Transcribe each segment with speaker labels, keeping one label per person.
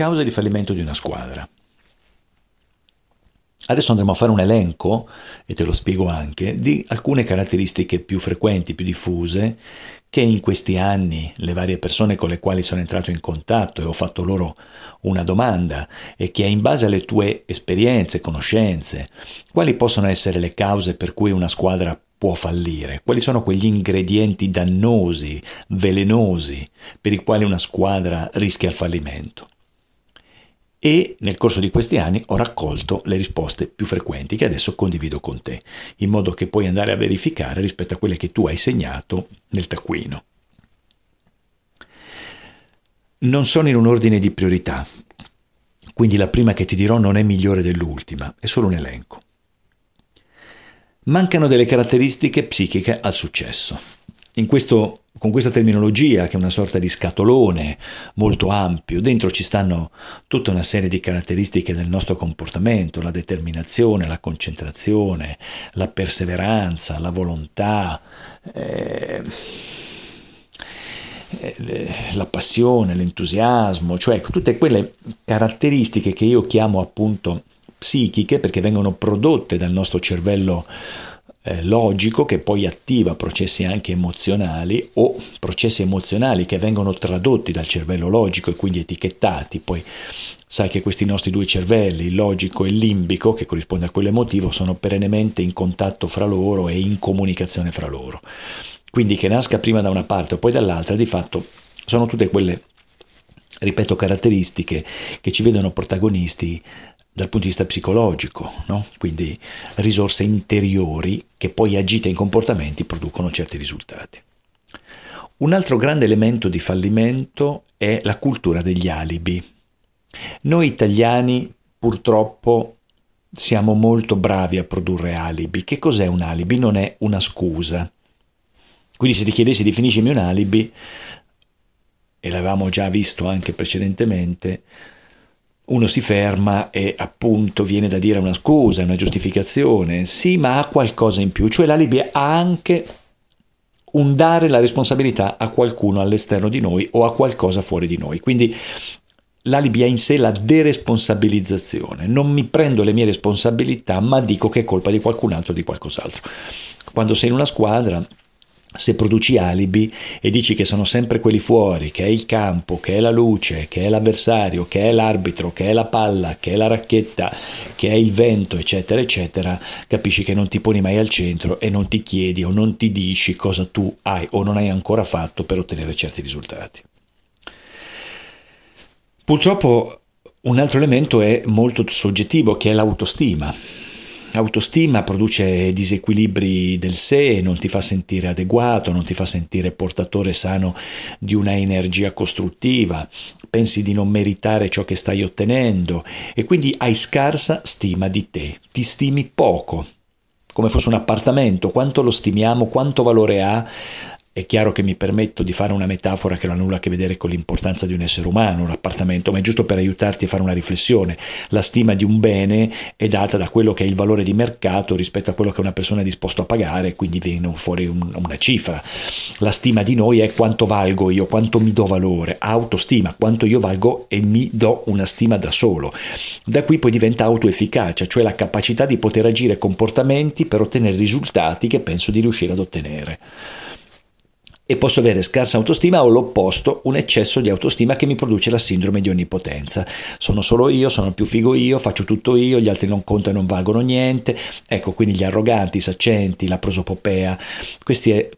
Speaker 1: Cause di fallimento di una squadra. Adesso andremo a fare un elenco, e te lo spiego anche, di alcune caratteristiche più frequenti, più diffuse, che in questi anni le varie persone con le quali sono entrato in contatto e ho fatto loro una domanda e che in base alle tue esperienze, conoscenze, quali possono essere le cause per cui una squadra può fallire? Quali sono quegli ingredienti dannosi, velenosi, per i quali una squadra rischia il fallimento? E nel corso di questi anni ho raccolto le risposte più frequenti che adesso condivido con te, in modo che puoi andare a verificare rispetto a quelle che tu hai segnato nel taccuino. Non sono in un ordine di priorità, quindi la prima che ti dirò non è migliore dell'ultima, è solo un elenco. Mancano delle caratteristiche psichiche al successo. Questo con questa terminologia che è una sorta di scatolone molto ampio, dentro ci stanno tutta una serie di caratteristiche del nostro comportamento, la determinazione, la concentrazione, la perseveranza, la volontà, eh, eh la passione, l'entusiasmo, cioè tutte quelle caratteristiche che io chiamo appunto psichiche perché vengono prodotte dal nostro cervello eh, logico che poi attiva processi anche emozionali o processi emozionali che vengono tradotti dal cervello logico e quindi etichettati. Poi sai che questi nostri due cervelli, il logico e il limbico, che corrisponde a quello emotivo, sono perennemente in contatto fra loro e in comunicazione fra loro. Quindi che nasca prima da una parte o poi dall'altra, di fatto sono tutte quelle ripeto, caratteristiche che ci vedono protagonisti dal punto di vista psicologico, no? quindi risorse interiori che poi agite in comportamenti producono certi risultati. Un altro grande elemento di fallimento è la cultura degli alibi. Noi italiani purtroppo siamo molto bravi a produrre alibi. Che cos'è un alibi? Non è una scusa. Quindi se ti chiedessi definiscimi un alibi, e l'avevamo già visto anche precedentemente, uno si ferma e appunto viene da dire una scusa, una giustificazione, sì, ma ha qualcosa in più, cioè l'alibi ha anche un dare la responsabilità a qualcuno all'esterno di noi o a qualcosa fuori di noi. Quindi l'alibi ha in sé la deresponsabilizzazione, non mi prendo le mie responsabilità, ma dico che è colpa di qualcun altro o di qualcos'altro. Quando sei in una squadra se produci alibi e dici che sono sempre quelli fuori, che è il campo, che è la luce, che è l'avversario, che è l'arbitro, che è la palla, che è la racchetta, che è il vento, eccetera, eccetera, capisci che non ti poni mai al centro e non ti chiedi o non ti dici cosa tu hai o non hai ancora fatto per ottenere certi risultati. Purtroppo un altro elemento è molto soggettivo, che è l'autostima autostima produce disequilibri del sé, non ti fa sentire adeguato, non ti fa sentire portatore sano di una energia costruttiva, pensi di non meritare ciò che stai ottenendo e quindi hai scarsa stima di te, ti stimi poco, come fosse un appartamento, quanto lo stimiamo, quanto valore ha è chiaro che mi permetto di fare una metafora che non ha nulla a che vedere con l'importanza di un essere umano, un appartamento, ma è giusto per aiutarti a fare una riflessione. La stima di un bene è data da quello che è il valore di mercato rispetto a quello che una persona è disposto a pagare, quindi viene fuori un, una cifra. La stima di noi è quanto valgo io, quanto mi do valore, autostima, quanto io valgo e mi do una stima da solo. Da qui poi diventa autoefficacia, cioè la capacità di poter agire comportamenti per ottenere risultati che penso di riuscire ad ottenere e posso avere scarsa autostima o l'opposto, un eccesso di autostima che mi produce la sindrome di onnipotenza. Sono solo io, sono più figo io, faccio tutto io, gli altri non contano e non valgono niente. Ecco, quindi gli arroganti, i saccenti, la prosopopea, questi,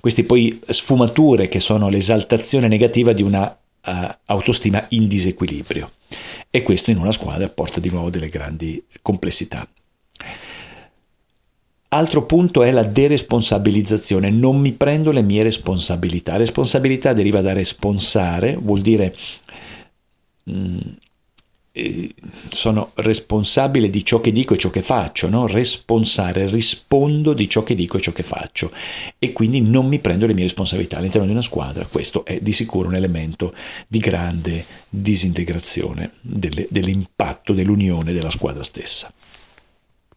Speaker 1: questi poi sfumature che sono l'esaltazione negativa di una uh, autostima in disequilibrio. E questo in una squadra porta di nuovo delle grandi complessità. Altro punto è la deresponsabilizzazione, non mi prendo le mie responsabilità. Responsabilità deriva da responsare, vuol dire mh, mm, eh, sono responsabile di ciò che dico e ciò che faccio, no? responsare, rispondo di ciò che dico e ciò che faccio e quindi non mi prendo le mie responsabilità all'interno di una squadra. Questo è di sicuro un elemento di grande disintegrazione delle, dell'impatto dell'unione della squadra stessa.